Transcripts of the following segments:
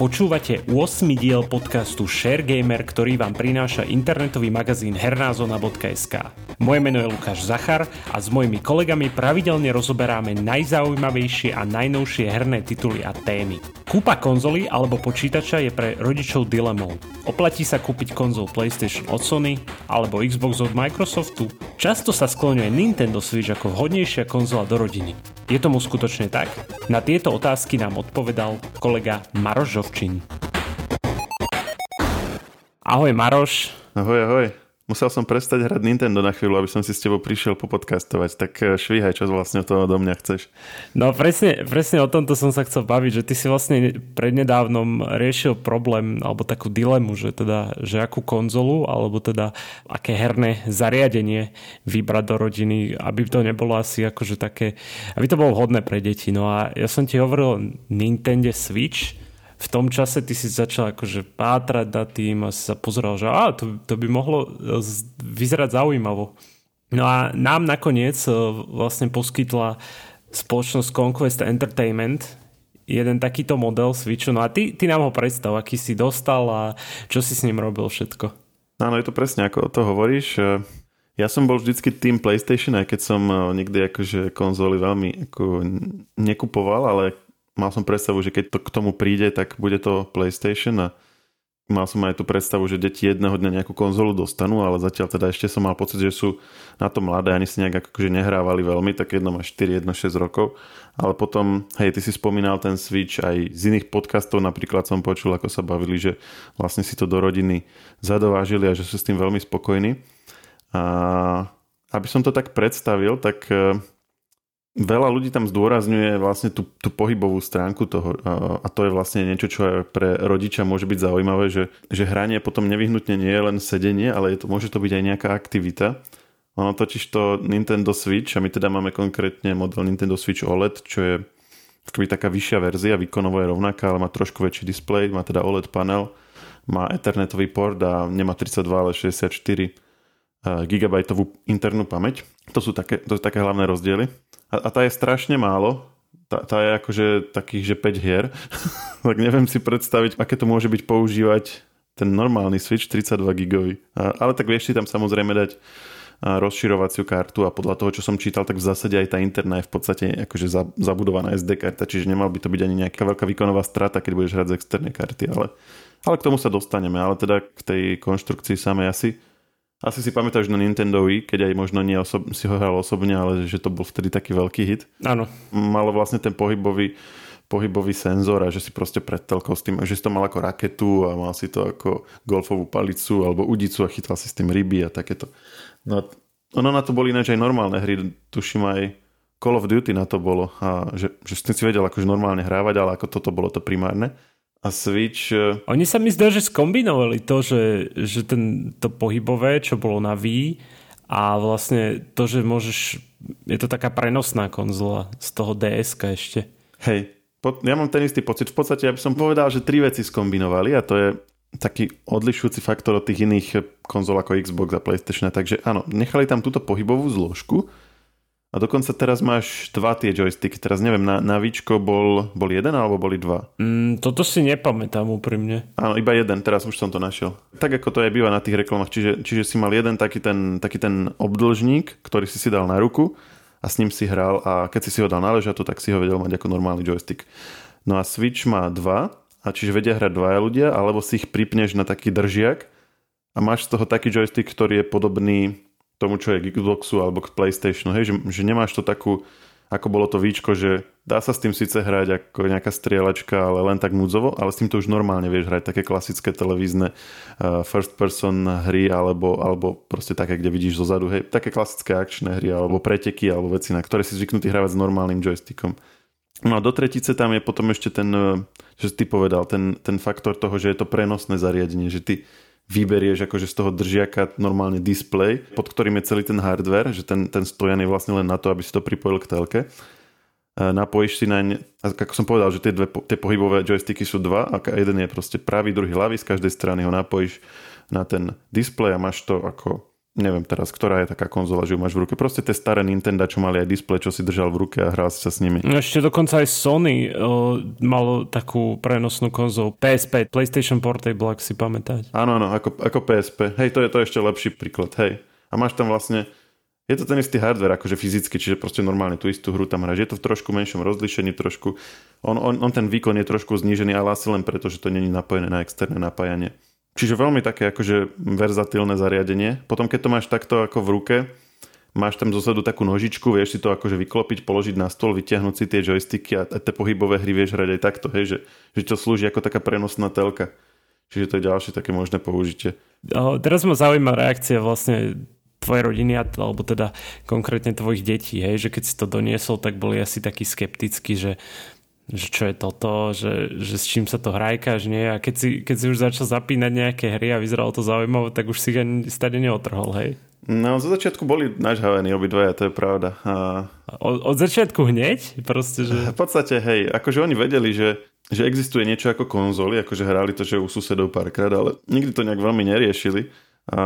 Počúvate 8. diel podcastu ShareGamer, ktorý vám prináša internetový magazín hernázona.sk. Moje meno je Lukáš Zachar a s mojimi kolegami pravidelne rozoberáme najzaujímavejšie a najnovšie herné tituly a témy. Kúpa konzoly alebo počítača je pre rodičov dilemou. Oplatí sa kúpiť konzol PlayStation od Sony alebo Xbox od Microsoftu? Často sa skloňuje Nintendo Switch ako vhodnejšia konzola do rodiny. Je tomu skutočne tak? Na tieto otázky nám odpovedal kolega Maroš Žovčin. Ahoj Maroš. Ahoj, ahoj. Musel som prestať hrať Nintendo na chvíľu, aby som si s tebou prišiel popodcastovať. Tak eh, švíhaj, čo vlastne toho do mňa chceš. No presne, presne o tomto som sa chcel baviť, že ty si vlastne prednedávnom riešil problém alebo takú dilemu, že teda, že akú konzolu alebo teda aké herné zariadenie vybrať do rodiny, aby to nebolo asi akože také, aby to bolo vhodné pre deti. No a ja som ti hovoril Nintendo Switch, v tom čase ty si začal akože pátrať na tým a si sa pozeral, že á, to, to by mohlo e, vyzerať zaujímavo. No a nám nakoniec e, vlastne poskytla spoločnosť Conquest Entertainment jeden takýto model Switchu. No a ty, ty nám ho predstav, aký si dostal a čo si s ním robil všetko. Áno, je to presne ako to hovoríš. E, ja som bol vždycky tým PlayStation, aj keď som nikdy akože konzoly veľmi ako nekupoval, ale mal som predstavu, že keď to k tomu príde, tak bude to PlayStation a mal som aj tú predstavu, že deti jedného dňa nejakú konzolu dostanú, ale zatiaľ teda ešte som mal pocit, že sú na to mladé, ani si nejak akože nehrávali veľmi, tak jedno má 4, jedno 6 rokov. Ale potom, hej, ty si spomínal ten Switch, aj z iných podcastov napríklad som počul, ako sa bavili, že vlastne si to do rodiny zadovážili a že sú s tým veľmi spokojní. A aby som to tak predstavil, tak veľa ľudí tam zdôrazňuje vlastne tú, tú pohybovú stránku toho a to je vlastne niečo, čo pre rodiča môže byť zaujímavé, že, že hranie potom nevyhnutne nie je len sedenie, ale je to, môže to byť aj nejaká aktivita. Ono totiž to Nintendo Switch, a my teda máme konkrétne model Nintendo Switch OLED, čo je takový taká vyššia verzia, výkonovo je rovnaká, ale má trošku väčší displej, má teda OLED panel, má ethernetový port a nemá 32, ale 64 gigabajtovú internú pamäť. To sú také, to sú také hlavné rozdiely. A, a tá je strašne málo. Tá, tá je akože takých, že 5 hier. tak neviem si predstaviť, aké to môže byť používať ten normálny Switch 32 gigový. Ale tak vieš si tam samozrejme dať rozširovaciu kartu a podľa toho, čo som čítal, tak v zásade aj tá interná je v podstate akože zabudovaná SD karta, čiže nemal by to byť ani nejaká veľká výkonová strata, keď budeš hrať z externej karty, ale, ale k tomu sa dostaneme, ale teda k tej konštrukcii samej asi asi si pamätáš na Nintendo Wii, keď aj možno nie osob- si ho hral osobne, ale že to bol vtedy taký veľký hit. Áno. Malo vlastne ten pohybový, pohybový senzor a že si proste pred telkou s tým, že si to mal ako raketu a mal si to ako golfovú palicu alebo udicu a chytal si s tým ryby a takéto. No a ono na to boli ináč aj normálne hry, tuším aj Call of Duty na to bolo a že, že si vedel akože normálne hrávať, ale ako toto bolo to primárne. A Switch... E, Oni sa mi zdá, že skombinovali to, že, že ten, to pohybové, čo bolo na Wii a vlastne to, že môžeš... Je to taká prenosná konzola z toho ds ešte. Hej, ja mám ten istý pocit. V podstate ja by som povedal, že tri veci skombinovali a to je taký odlišujúci faktor od tých iných konzol ako Xbox a PlayStation. Takže áno, nechali tam túto pohybovú zložku, a dokonca teraz máš dva tie joysticky. Teraz neviem, na, na Víčko bol, bol jeden alebo boli dva? Mm, toto si nepamätám úprimne. Áno, iba jeden, teraz už som to našiel. Tak ako to aj býva na tých reklamách, čiže, čiže si mal jeden taký ten, taký ten obdlžník, ktorý si si dal na ruku a s ním si hral a keď si si ho dal na ležatu, tak si ho vedel mať ako normálny joystick. No a Switch má dva, a čiže vedia hrať dvaja ľudia, alebo si ich pripneš na taký držiak a máš z toho taký joystick, ktorý je podobný tomu, čo je k Xboxu alebo k PlayStationu, hej, že, že nemáš to takú, ako bolo to víčko, že dá sa s tým síce hrať ako nejaká strieľačka, ale len tak núdzovo, ale s tým to už normálne vieš hrať také klasické televízne uh, first person hry alebo, alebo proste také, kde vidíš zozadu, hej, také klasické akčné hry alebo preteky alebo veci, na ktoré si zvyknutý hravať s normálnym joystickom. No a do tretice tam je potom ešte ten, že ty povedal, ten, ten faktor toho, že je to prenosné zariadenie, že ty vyberieš akože z toho držiaka normálne display, pod ktorým je celý ten hardware, že ten, ten stojan je vlastne len na to, aby si to pripojil k telke. Napojíš si naň, ako som povedal, že tie, dve, tie pohybové joysticky sú dva, a jeden je proste pravý, druhý ľavý, z každej strany ho napojíš na ten displej a máš to ako neviem teraz, ktorá je taká konzola, že ju máš v ruke. Proste tie staré Nintendo, čo mali aj displej, čo si držal v ruke a hral sa s nimi. No ešte dokonca aj Sony o, malo takú prenosnú konzolu. PSP, PlayStation Portable, ak si pamätáť. Áno, áno, ako, ako PSP. Hej, to je to ešte lepší príklad, hej. A máš tam vlastne je to ten istý hardware, akože fyzicky, čiže proste normálne tú istú hru tam hráš. Je to v trošku menšom rozlišení, trošku, on, on, on ten výkon je trošku znížený, ale asi len preto, že to není napojené na externé napájanie. Čiže veľmi také akože verzatilné zariadenie. Potom keď to máš takto ako v ruke, máš tam zozadu takú nožičku, vieš si to akože vyklopiť, položiť na stôl, vytiahnuť si tie joysticky a tie pohybové hry vieš hrať aj takto, hej, že, že to slúži ako taká prenosná telka. Čiže to je ďalšie také možné použitie. O, teraz ma zaujíma reakcia vlastne tvojej rodiny, alebo teda konkrétne tvojich detí, hej, že keď si to doniesol, tak boli asi takí skeptickí, že že čo je toto, že, že s čím sa to hrajkáš, nie? A keď si, keď si už začal zapínať nejaké hry a vyzeralo to zaujímavé, tak už si ani stade neotrhol, hej? No, zo začiatku boli nažhavení obidvaja, to je pravda. A... Od, od začiatku hneď? Proste, že... V podstate, hej, akože oni vedeli, že, že existuje niečo ako konzoly, akože hrali to, že u susedov párkrát, ale nikdy to nejak veľmi neriešili. A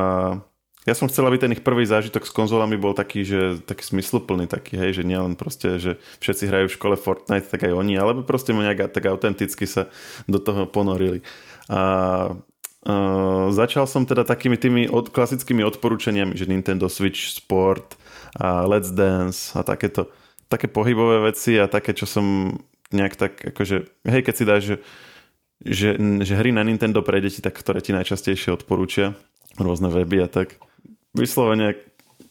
ja som chcel, aby ten ich prvý zážitok s konzolami bol taký, že taký smysluplný, taký, hej, že nielen proste, že všetci hrajú v škole Fortnite, tak aj oni, alebo proste nejak tak autenticky sa do toho ponorili. A Uh, začal som teda takými tými od, klasickými odporúčaniami, že Nintendo Switch Sport a Let's Dance a takéto také pohybové veci a také, čo som nejak tak akože, hej, keď si dáš, že, že, že hry na Nintendo pre deti, tak ktoré ti najčastejšie odporúčia, rôzne weby a tak vyslovene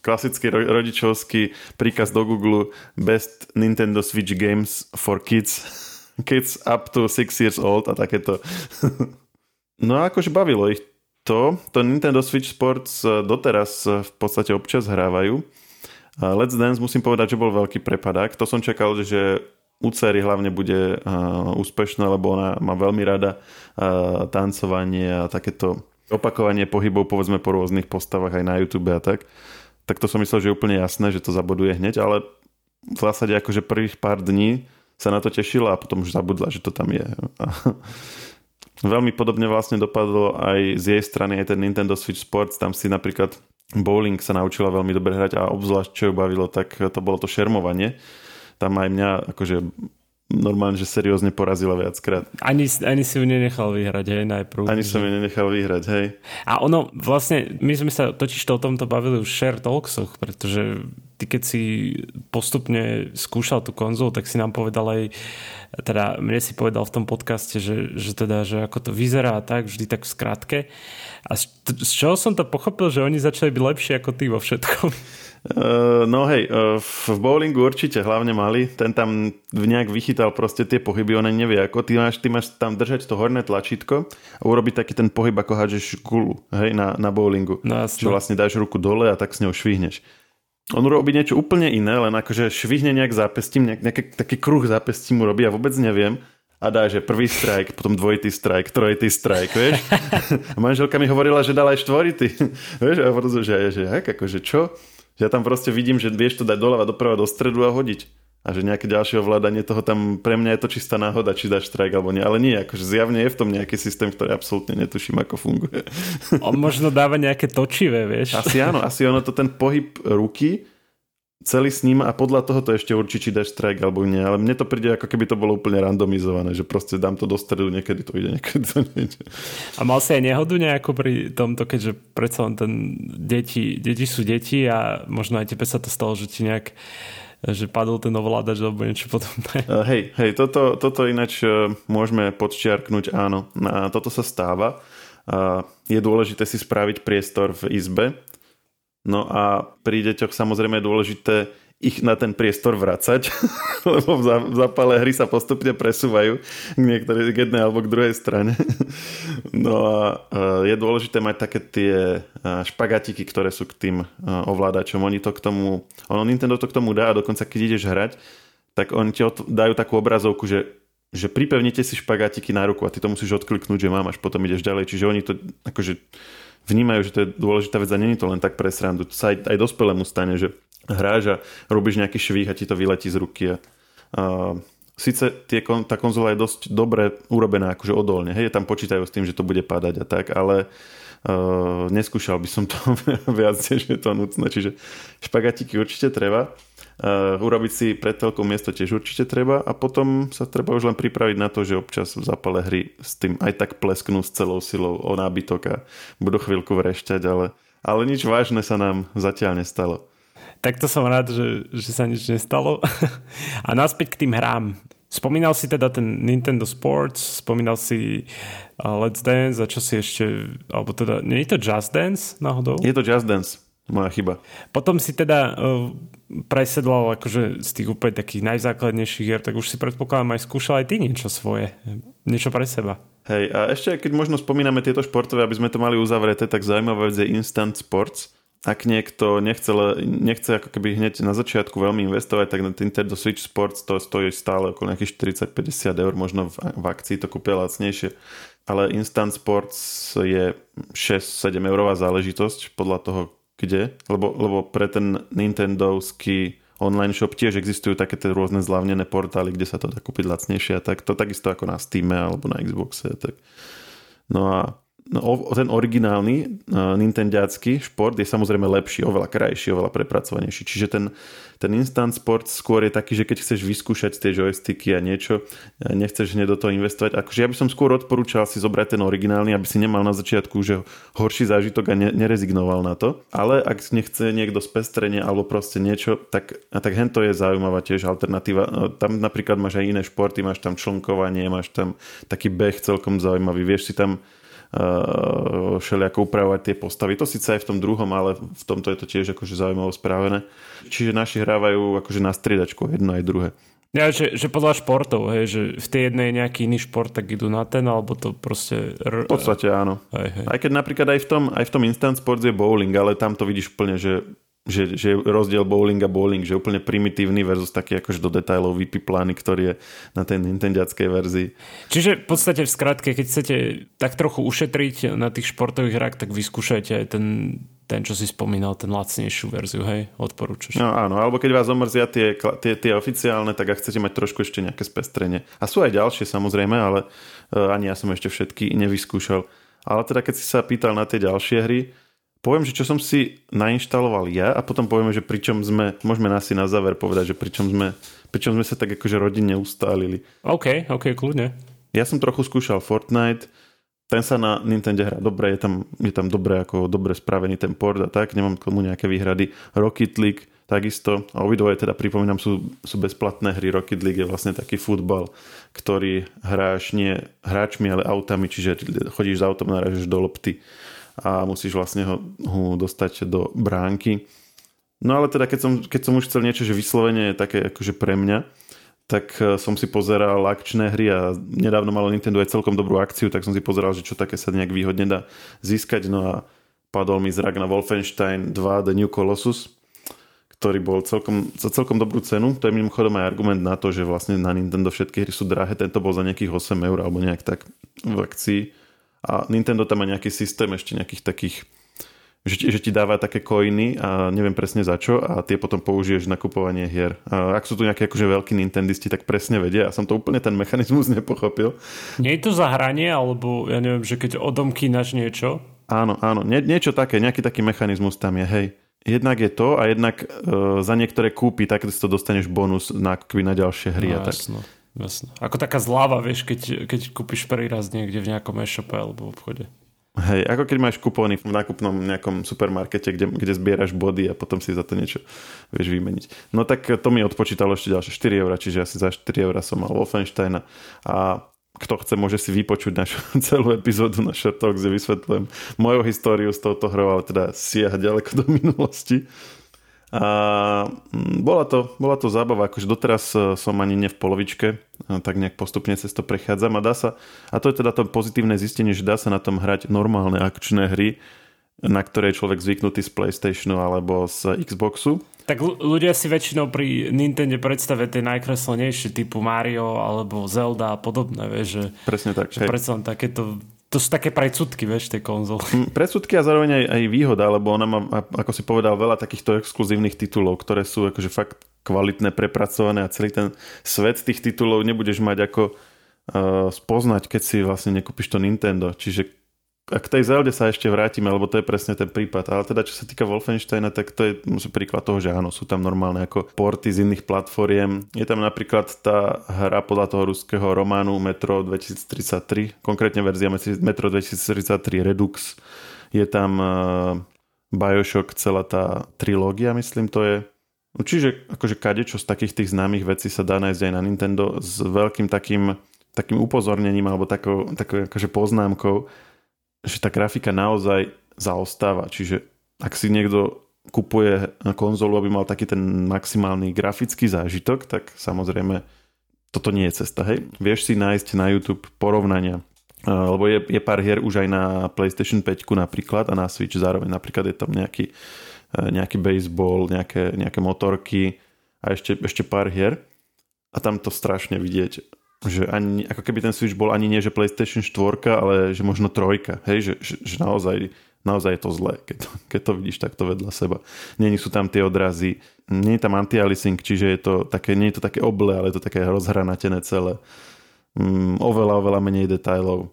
klasický rodičovský príkaz do Google Best Nintendo Switch Games for Kids Kids up to 6 years old a takéto. no a akože bavilo ich to. To Nintendo Switch Sports e, doteraz e, v podstate občas hrávajú. Let's Dance musím povedať, že bol veľký prepadák. To som čakal, že u cery hlavne bude uh, úspešná, lebo ona má veľmi rada tancovanie a takéto opakovanie pohybov povedzme po rôznych postavách aj na YouTube a tak, tak to som myslel, že je úplne jasné, že to zaboduje hneď, ale v zásade akože prvých pár dní sa na to tešila a potom už zabudla, že to tam je. A veľmi podobne vlastne dopadlo aj z jej strany aj ten Nintendo Switch Sports, tam si napríklad bowling sa naučila veľmi dobre hrať a obzvlášť čo ju bavilo, tak to bolo to šermovanie. Tam aj mňa akože normálne, že seriózne porazila viackrát. Ani, ani si ju nenechal vyhrať, hej, najprv. Ani som ju nenechal vyhrať, hej. A ono, vlastne, my sme sa totiž to o tomto bavili už share talksoch, pretože ty keď si postupne skúšal tú konzolu, tak si nám povedal aj, teda mne si povedal v tom podcaste, že, že teda, že ako to vyzerá tak, vždy tak v skratke. A z, z čoho som to pochopil, že oni začali byť lepšie ako ty vo všetkom? Uh, no hej, uh, v bowlingu určite hlavne mali, ten tam nejak vychytal proste tie pohyby, on nevie ako, ty máš, ty máš tam držať to horné tlačítko a urobiť taký ten pohyb, ako hádžeš kulu, hej, na, na bowlingu. No, Čo vlastne dáš ruku dole a tak s ňou švihneš. On robí niečo úplne iné, len akože švihne nejak zápestím, nejak, nejaký taký kruh zápestím mu robí a vôbec neviem a dá, že prvý strike, potom dvojitý strike, trojitý strike, vieš. A manželka mi hovorila, že dala aj štvoritý. vieš, a potom, že, že, že, akože čo? Že ja tam proste vidím, že vieš to dať doľava, doprava, do stredu a hodiť. A že nejaké ďalšie ovládanie toho tam, pre mňa je to čistá náhoda, či dáš strike alebo nie. Ale nie, akože zjavne je v tom nejaký systém, ktorý absolútne netuším, ako funguje. On možno dáva nejaké točivé, vieš. Asi áno, asi ono to ten pohyb ruky celý s ním a podľa toho to ešte určí, či dáš strike alebo nie. Ale mne to príde, ako keby to bolo úplne randomizované, že proste dám to do stredu, niekedy to ide, niekedy to nejde. A mal si aj nehodu nejakú pri tomto, keďže predsa len ten deti, deti sú deti a možno aj tebe sa to stalo, že ti nejak že padol ten ovládač alebo niečo podobné. Uh, hej, hej, toto, toto ináč uh, môžeme podčiarknúť, áno. A toto sa stáva. Uh, je dôležité si spraviť priestor v izbe. No a pri deťoch samozrejme je dôležité ich na ten priestor vracať, lebo v zápale hry sa postupne presúvajú k niektorej k jednej alebo k druhej strane. No a je dôležité mať také tie špagatiky, ktoré sú k tým ovládačom. Oni to k tomu, ono Nintendo to k tomu dá a dokonca keď ideš hrať, tak oni ti dajú takú obrazovku, že že pripevnite si špagatiky na ruku a ty to musíš odkliknúť, že mám, až potom ideš ďalej. Čiže oni to akože vnímajú, že to je dôležitá vec a není to len tak pre srandu. To sa aj, aj dospelému stane, že hráš a robíš nejaký švih a ti to vyletí z ruky. A, a Síce tie, tá konzola je dosť dobre urobená, akože odolne, hej, tam počítajú s tým, že to bude padať a tak, ale uh, neskúšal by som to viac, že je to nutné, čiže špagatiky určite treba. Uh, urobiť si pred telkou miesto tiež určite treba a potom sa treba už len pripraviť na to, že občas v zápale hry s tým aj tak plesknú s celou silou o nábytok a budú chvíľku vrešťať, ale, ale nič vážne sa nám zatiaľ nestalo. Tak to som rád, že, že sa nič nestalo. a naspäť k tým hrám. Spomínal si teda ten Nintendo Sports, spomínal si uh, Let's Dance a čo si ešte, alebo teda, nie je to Just Dance náhodou? Je to Just Dance. Moja chyba. Potom si teda uh, presedlal akože z tých úplne takých najzákladnejších hier, tak už si predpokladám aj skúšal aj ty niečo svoje. Niečo pre seba. Hej, a ešte keď možno spomíname tieto športové, aby sme to mali uzavreté, tak zaujímavé je Instant Sports. Ak niekto nechce, nechce ako keby hneď na začiatku veľmi investovať, tak na Nintendo Switch Sports to stojí stále okolo nejakých 40-50 eur, možno v, v akcii to kúpia lacnejšie. Ale Instant Sports je 6-7 eurová záležitosť podľa toho, kde, lebo, lebo pre ten Nintendovský online shop tiež existujú také tie rôzne zľavnené portály, kde sa to dá kúpiť lacnejšie a tak to takisto ako na Steam alebo na Xboxe. Tak. No a No, ten originálny uh, Nintendiacký šport je samozrejme lepší, oveľa krajší, oveľa prepracovanejší. Čiže ten, ten instant sport skôr je taký, že keď chceš vyskúšať tie joysticky a niečo, nechceš hneď do toho investovať. Akože ja by som skôr odporúčal si zobrať ten originálny, aby si nemal na začiatku že horší zážitok a ne, nerezignoval na to. Ale ak nechce niekto spestrenie alebo proste niečo, tak, tak hento je zaujímavá tiež alternatíva. Tam napríklad máš aj iné športy, máš tam člnkovanie, máš tam taký beh celkom zaujímavý. Vieš si tam všelijako upravovať tie postavy. To síce aj v tom druhom, ale v tomto je to tiež akože zaujímavo správené. Čiže naši hrávajú akože na striedačku jedno aj druhé. Ja, že, že podľa športov, hej, že v tej jednej je nejaký iný šport, tak idú na ten, alebo to proste... R- v podstate áno. Hej, hej. Aj keď napríklad aj v tom, aj v tom instant sport je bowling, ale tam to vidíš úplne, že že, že rozdiel bowling a bowling, že úplne primitívny versus taký akože do detailov vypiplány, ktorý je na tej Nintendiackej verzii. Čiže v podstate v skratke, keď chcete tak trochu ušetriť na tých športových hrách, tak vyskúšajte aj ten, ten, čo si spomínal, ten lacnejšiu verziu, hej? Odporúčaš. No áno, alebo keď vás omrzia tie, tie, tie oficiálne, tak ak chcete mať trošku ešte nejaké spestrenie. A sú aj ďalšie samozrejme, ale uh, ani ja som ešte všetky nevyskúšal. Ale teda keď si sa pýtal na tie ďalšie hry, poviem, že čo som si nainštaloval ja a potom povieme, že pričom sme, môžeme asi na záver povedať, že pričom sme, pričom sme sa tak akože rodinne ustálili. OK, OK, kľudne. Ja som trochu skúšal Fortnite, ten sa na Nintendo hrá dobre, je tam, je tam dobre, ako dobre spravený ten port a tak, nemám k tomu nejaké výhrady. Rocket League takisto, a obidvoje teda pripomínam, sú, sú bezplatné hry. Rocket League je vlastne taký futbal, ktorý hráš nie hráčmi, ale autami, čiže chodíš s autom, narážeš do lopty a musíš vlastne ho, ho dostať do bránky. No ale teda keď som, keď som už chcel niečo, že vyslovene je také akože pre mňa, tak e, som si pozeral akčné hry a nedávno malo Nintendo aj celkom dobrú akciu, tak som si pozeral, že čo také sa nejak výhodne dá získať. No a padol mi zrak na Wolfenstein 2 The New Colossus, ktorý bol celkom, za celkom dobrú cenu. To je mimochodom aj argument na to, že vlastne na Nintendo všetky hry sú drahé. Tento bol za nejakých 8 eur alebo nejak tak v akcii a Nintendo tam má nejaký systém ešte nejakých takých že ti, že ti dáva také koiny a neviem presne za čo a tie potom použiješ na kupovanie hier. A ak sú tu nejaké akože veľkí Nintendisti, tak presne vedia. A som to úplne ten mechanizmus nepochopil. Nie je to zahranie, alebo ja neviem, že keď odomkýnaš niečo? Áno, áno, Nie, niečo také, nejaký taký mechanizmus tam je, hej. Jednak je to a jednak e, za niektoré kúpy takisto dostaneš bonus na, na ďalšie hry no, a tak. Jasno. Jasne. Ako taká zláva, vieš, keď, keď kúpiš prvý raz niekde v nejakom e-shope alebo v obchode. Hej, ako keď máš kupóny v nákupnom nejakom supermarkete, kde, kde zbieraš body a potom si za to niečo vieš vymeniť. No tak to mi odpočítalo ešte ďalšie 4 eurá, čiže asi za 4 eurá som mal Wolfensteina a kto chce, môže si vypočuť našu celú epizódu na Short Talk, kde vysvetľujem moju históriu s touto hrou, ale teda siaha ďaleko do minulosti. A mm, bola to, bola to zábava, akože doteraz e, som ani ne v polovičke, tak nejak postupne cez to prechádzam a dá sa, a to je teda to pozitívne zistenie, že dá sa na tom hrať normálne akčné hry, na ktoré je človek zvyknutý z Playstationu alebo z Xboxu. Tak ľudia si väčšinou pri Nintendo predstavia tie najkreslenejšie typu Mario alebo Zelda a podobné, vieš, že, Presne tak. Že predsa takéto to sú také predsudky, vieš, tej konzoly. Mm, predsudky a zároveň aj, aj výhoda, lebo ona má, ako si povedal, veľa takýchto exkluzívnych titulov, ktoré sú akože fakt kvalitné, prepracované a celý ten svet tých titulov nebudeš mať ako uh, spoznať, keď si vlastne nekúpiš to Nintendo. Čiže a k tej Zelde sa ešte vrátime, lebo to je presne ten prípad. Ale teda, čo sa týka Wolfensteina, tak to je príklad toho, že áno, sú tam normálne ako porty z iných platformiem. Je tam napríklad tá hra podľa toho ruského románu Metro 2033, konkrétne verzia Metro 2033 Redux. Je tam uh, Bioshock, celá tá trilógia, myslím to je. No, čiže akože kadečo z takých tých známych vecí sa dá nájsť aj na Nintendo s veľkým takým, takým upozornením alebo takou, takou akože poznámkou, že tá grafika naozaj zaostáva. Čiže ak si niekto kupuje konzolu, aby mal taký ten maximálny grafický zážitok, tak samozrejme toto nie je cesta. Hej? Vieš si nájsť na YouTube porovnania lebo je, je pár hier už aj na PlayStation 5 napríklad a na Switch zároveň. Napríklad je tam nejaký, e, nejaký baseball, nejaké, nejaké motorky a ešte, ešte pár hier. A tam to strašne vidieť že ani, ako keby ten Switch bol ani nie, že PlayStation 4, ale že možno trojka, hej, že, že, že naozaj, naozaj je to zlé, keď to, keď to vidíš takto vedľa seba. Není sú tam tie odrazy, nie je tam anti-aliasing, čiže je to také, nie je to také oble, ale je to také rozhranatené celé. Mm, oveľa, oveľa menej detajlov.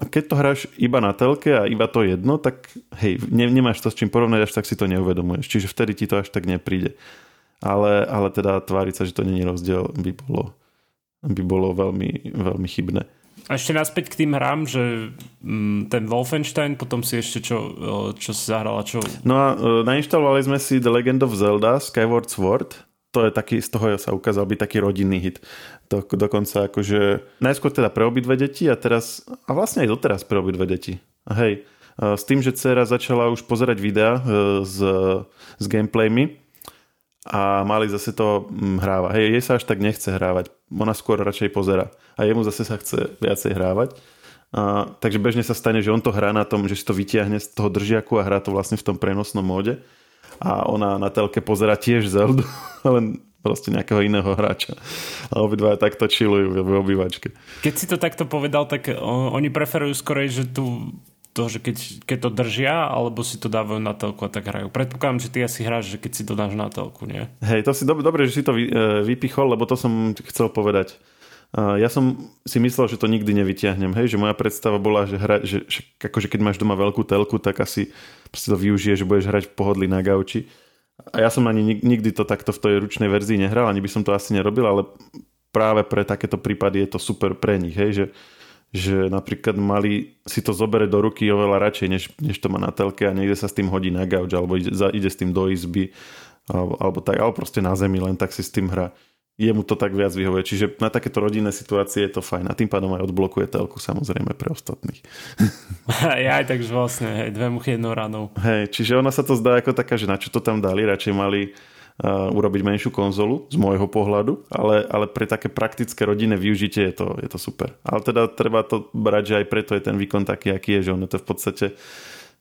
A keď to hráš iba na telke a iba to jedno, tak hej, ne, nemáš to s čím porovnať, až tak si to neuvedomuješ. Čiže vtedy ti to až tak nepríde. Ale, ale teda tváriť sa, že to není rozdiel, by bolo by bolo veľmi, veľmi chybné. A ešte naspäť k tým hrám, že mm, ten Wolfenstein, potom si ešte čo, čo si zahrala, čo... No a e, nainštalovali sme si The Legend of Zelda Skyward Sword. To je taký, z toho sa ukázal byť taký rodinný hit. Do, dokonca akože najskôr teda pre obidve deti a teraz, a vlastne aj doteraz pre obidve deti. Hej, e, s tým, že dcera začala už pozerať videa s, e, s gameplaymi, a mali zase to mm, hráva. Hej, jej sa až tak nechce hrávať. Ona skôr radšej pozera. A jemu zase sa chce viacej hrávať. A, takže bežne sa stane, že on to hrá na tom, že si to vytiahne z toho držiaku a hrá to vlastne v tom prenosnom móde. A ona na telke pozera tiež Zeldu, len proste nejakého iného hráča. A obidva takto čilujú v obývačke. Keď si to takto povedal, tak oni preferujú skorej, že tu to, že keď, keď to držia, alebo si to dávajú na telku a tak hrajú. Predpokladám, že ty asi hráš, že keď si to dáš na telku, nie? Hej, to si dobre, dobre že si to vy, e, vypichol, lebo to som chcel povedať. Ja som si myslel, že to nikdy nevyťahnem. Hej, že moja predstava bola, že, hra, že, že akože keď máš doma veľkú telku, tak asi to využije, že budeš hrať v pohodlí na gauči. A ja som ani nikdy to takto v tej ručnej verzii nehral, ani by som to asi nerobil, ale práve pre takéto prípady je to super pre nich. Hej, že že napríklad mali si to zobere do ruky oveľa radšej, než, než to má na telke a niekde sa s tým hodí na gauč alebo ide, ide s tým do izby alebo, alebo tak, alebo proste na zemi len tak si s tým hra. Jemu to tak viac vyhovuje. Čiže na takéto rodinné situácie je to fajn. A tým pádom aj odblokuje telku samozrejme pre ostatných. ja aj takže vlastne, hej, dve muchy jednou ranou. Hej, čiže ona sa to zdá ako taká, že na čo to tam dali, radšej mali urobiť menšiu konzolu z môjho pohľadu, ale, ale pre také praktické rodinné využitie je to, je to super. Ale teda treba to brať, že aj preto je ten výkon taký, aký je, že on je to v podstate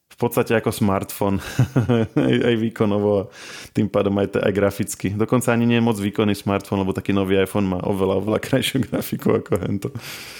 v podstate ako smartfón aj, aj výkonovo a tým pádom aj, aj graficky. Dokonca ani nie je moc výkonný smartfón, lebo taký nový iPhone má oveľa, oveľa krajšiu grafiku ako hento.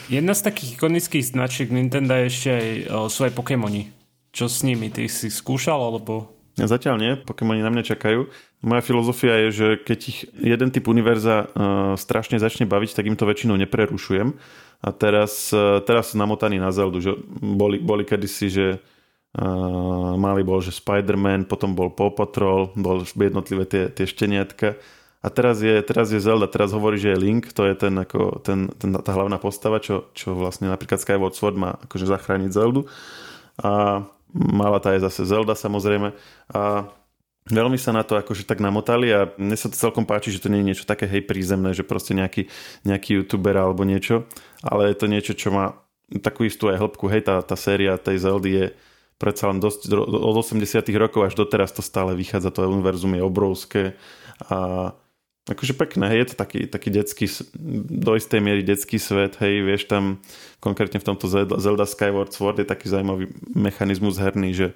Jedna z takých ikonických značiek Nintendo je ešte aj, sú aj Pokémoni. Čo s nimi? Ty si skúšal alebo ja zatiaľ nie, Pokémoni na mňa čakajú. Moja filozofia je, že keď ich jeden typ univerza uh, strašne začne baviť, tak im to väčšinou neprerušujem. A teraz, uh, teraz sú namotaní na Zeldu, že boli, boli kedysi, že uh, mali bol, že Spider-Man, potom bol Paw Patrol, bol jednotlivé tie, tie šteniatka. A teraz je, teraz je Zelda, teraz hovorí, že je Link, to je ten, ako, ten, ten, tá hlavná postava, čo, čo vlastne napríklad Skyward Sword má akože zachrániť Zeldu. A Mala tá je zase Zelda samozrejme. A veľmi sa na to akože tak namotali a mne sa to celkom páči, že to nie je niečo také hej prízemné, že proste nejaký, nejaký youtuber alebo niečo, ale je to niečo, čo má takú istú aj hĺbku. Hej, tá, tá séria tej Zeldy je predsa len dosť od 80 rokov až doteraz to stále vychádza, to univerzum je obrovské a akože pekné, hej, je to taký, taký detský, do istej miery detský svet, hej, vieš tam konkrétne v tomto Zelda, Skyward Sword je taký zaujímavý mechanizmus herný, že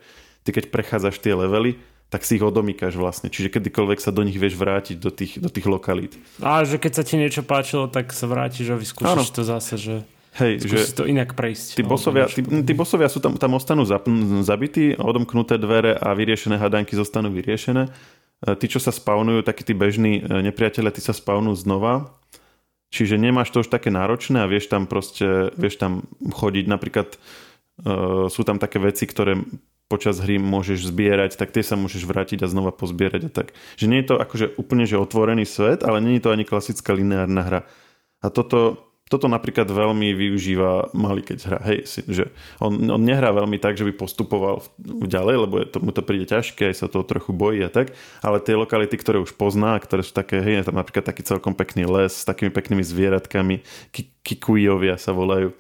ty keď prechádzaš tie levely, tak si ich odomýkaš vlastne. Čiže kedykoľvek sa do nich vieš vrátiť, do tých, do tých lokalít. A že keď sa ti niečo páčilo, tak sa vrátiš a vyskúšaš to zase, že... Hej, že to inak prejsť. Tí bosovia, tí, tí bosovia sú tam, tam ostanú zabití, odomknuté dvere a vyriešené hadanky zostanú vyriešené tí, čo sa spawnujú, takí tí bežní nepriatelia, tí sa spawnujú znova. Čiže nemáš to už také náročné a vieš tam proste, vieš tam chodiť. Napríklad uh, sú tam také veci, ktoré počas hry môžeš zbierať, tak tie sa môžeš vrátiť a znova pozbierať a tak. Že nie je to akože úplne že otvorený svet, ale nie je to ani klasická lineárna hra. A toto, toto napríklad veľmi využíva malý keď hra. Hej, že on, on nehrá veľmi tak, že by postupoval ďalej, lebo je to, mu to príde ťažké, aj sa toho trochu bojí a tak, ale tie lokality, ktoré už pozná, ktoré sú také, hej, tam napríklad taký celkom pekný les s takými peknými zvieratkami, kikujovia sa volajú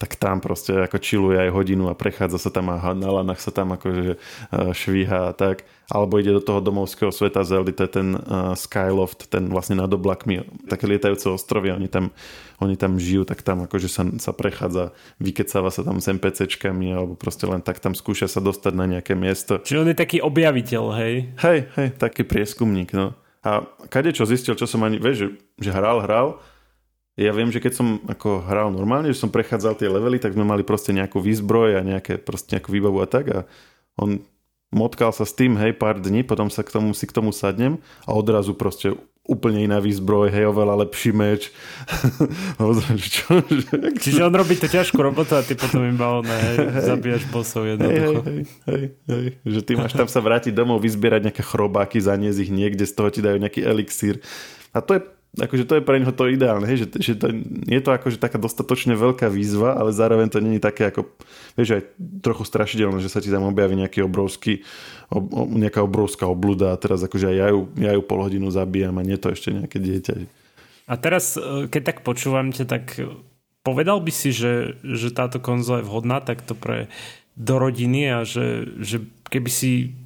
tak tam proste ako čiluje aj hodinu a prechádza sa tam a na lanách sa tam akože švíha a tak. Alebo ide do toho domovského sveta Zeldy, to je ten uh, Skyloft, ten vlastne nad oblakmi, také lietajúce ostrovy, oni tam, oni tam žijú, tak tam akože sa, sa prechádza, vykecáva sa tam s NPCčkami alebo proste len tak tam skúša sa dostať na nejaké miesto. Čiže on je taký objaviteľ, hej? Hej, hej, taký prieskumník, no. A kade čo zistil, čo som ani, vieš, že, že hral, hral, ja viem, že keď som ako hral normálne, že som prechádzal tie levely, tak sme mali proste nejakú výzbroj a nejaké, proste nejakú výbavu a tak a on motkal sa s tým, hej, pár dní, potom sa k tomu, si k tomu sadnem a odrazu proste úplne iná výzbroj, hej, oveľa lepší meč. čo, že... Čiže on robí to ťažkú robotu a ty potom iba ne, hej, hej, zabíjaš bosov jednoducho. Hej, hej, hej, hej, že ty máš tam sa vrátiť domov, vyzbierať nejaké chrobáky, zaniesť ich niekde, z toho ti dajú nejaký elixír. A to je akože to je pre neho to ideálne, že, že to, je to akože taká dostatočne veľká výzva, ale zároveň to není také ako, vieš, aj trochu strašidelné, že sa ti tam objaví nejaký obrovský, ob, nejaká obrovská obluda a teraz akože aj ja ju, ja ju pol hodinu zabíjam a nie to ešte nejaké dieťa. A teraz, e, keď tak počúvam ťa, tak povedal by si, že, že táto konzola je vhodná takto pre do rodiny a že, že keby si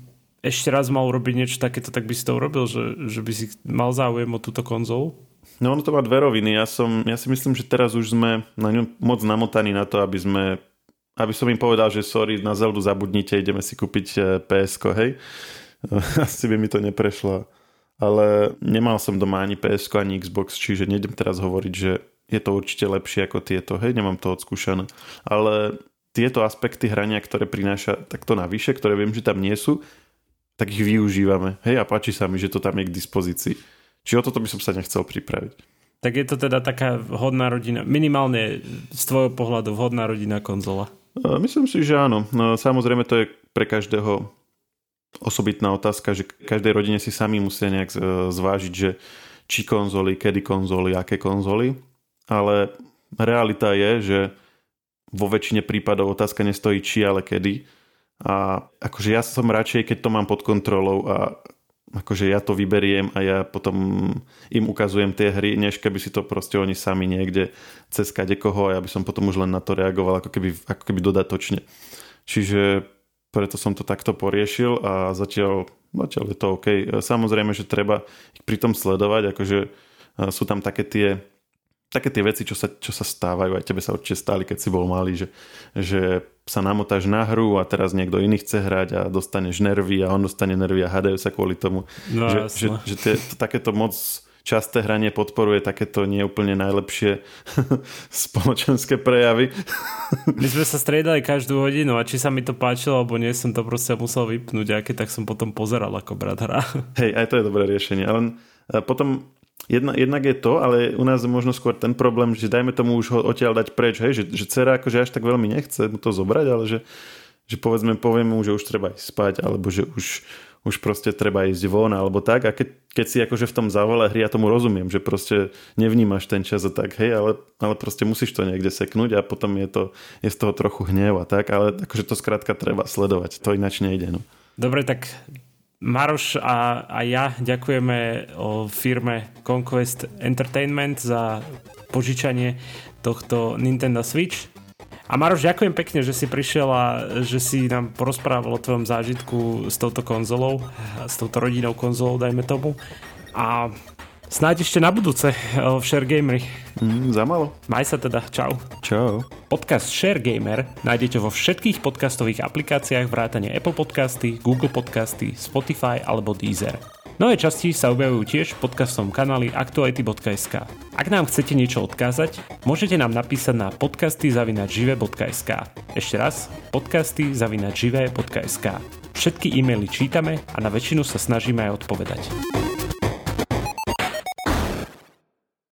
ešte raz mal urobiť niečo takéto, tak by si to urobil, že, že by si mal záujem o túto konzolu? No ono to má dve roviny. Ja, som, ja si myslím, že teraz už sme na ňu moc namotaní na to, aby sme aby som im povedal, že sorry, na Zeldu zabudnite, ideme si kúpiť eh, ps hej. Asi by mi to neprešlo. Ale nemal som doma ani ps ani Xbox, čiže nejdem teraz hovoriť, že je to určite lepšie ako tieto, hej, nemám to odskúšané. Ale tieto aspekty hrania, ktoré prináša takto navyše, ktoré viem, že tam nie sú, tak ich využívame. Hej, a páči sa mi, že to tam je k dispozícii. Či o toto by som sa nechcel pripraviť. Tak je to teda taká vhodná rodina, minimálne z tvojho pohľadu vhodná rodina konzola. Myslím si, že áno. No, samozrejme to je pre každého osobitná otázka, že každej rodine si sami musia nejak zvážiť, že či konzoly, kedy konzoly, aké konzoly. Ale realita je, že vo väčšine prípadov otázka nestojí či, ale kedy a akože ja som radšej, keď to mám pod kontrolou a akože ja to vyberiem a ja potom im ukazujem tie hry, než keby si to proste oni sami niekde cez koho a ja by som potom už len na to reagoval ako keby, ako keby dodatočne. Čiže preto som to takto poriešil a zatiaľ, zatiaľ je to OK. Samozrejme, že treba ich pri tom sledovať, akože sú tam také tie také tie veci, čo sa, čo sa stávajú, aj tebe sa určite stáli, keď si bol malý, že, že sa namotáš na hru a teraz niekto iný chce hrať a dostaneš nervy a on dostane nervy a hádajú sa kvôli tomu. No, že, že, že tie, to, takéto moc časté hranie podporuje takéto neúplne najlepšie spoločenské prejavy. My sme sa striedali každú hodinu a či sa mi to páčilo alebo nie, som to proste musel vypnúť a keď tak som potom pozeral ako brat hra. Hej, aj to je dobré riešenie. Ale potom Jedna, jednak je to, ale u nás je možno skôr ten problém, že dajme tomu už ho odtiaľ dať preč, hej, že, že dcera akože až tak veľmi nechce mu to zobrať, ale že, že povedzme, povieme mu, že už treba ísť spať, alebo že už, už proste treba ísť von, alebo tak. A keď, keď si akože v tom závale hry, ja tomu rozumiem, že proste nevnímaš ten čas a tak, hej, ale, ale proste musíš to niekde seknúť a potom je, to, je z toho trochu hnev a tak, ale akože to skrátka treba sledovať, to ináč nejde. No. Dobre, tak Maroš a, a ja ďakujeme o firme Conquest Entertainment za požičanie tohto Nintendo Switch. A Maroš, ďakujem pekne, že si prišiel a že si nám porozprával o tvojom zážitku s touto konzolou, s touto rodinou konzolou, dajme tomu. A Snáď ešte na budúce v Share Gamery. Mm, za malo. Maj sa teda. Čau. Čau. Podcast Share Gamer nájdete vo všetkých podcastových aplikáciách vrátane Apple Podcasty, Google Podcasty, Spotify alebo Deezer. Nové časti sa objavujú tiež v podcastom kanáli aktuality.sk. Ak nám chcete niečo odkázať, môžete nám napísať na podcasty.žive.sk. Ešte raz, podcasty.žive.sk. Všetky e-maily čítame a na väčšinu sa snažíme aj odpovedať.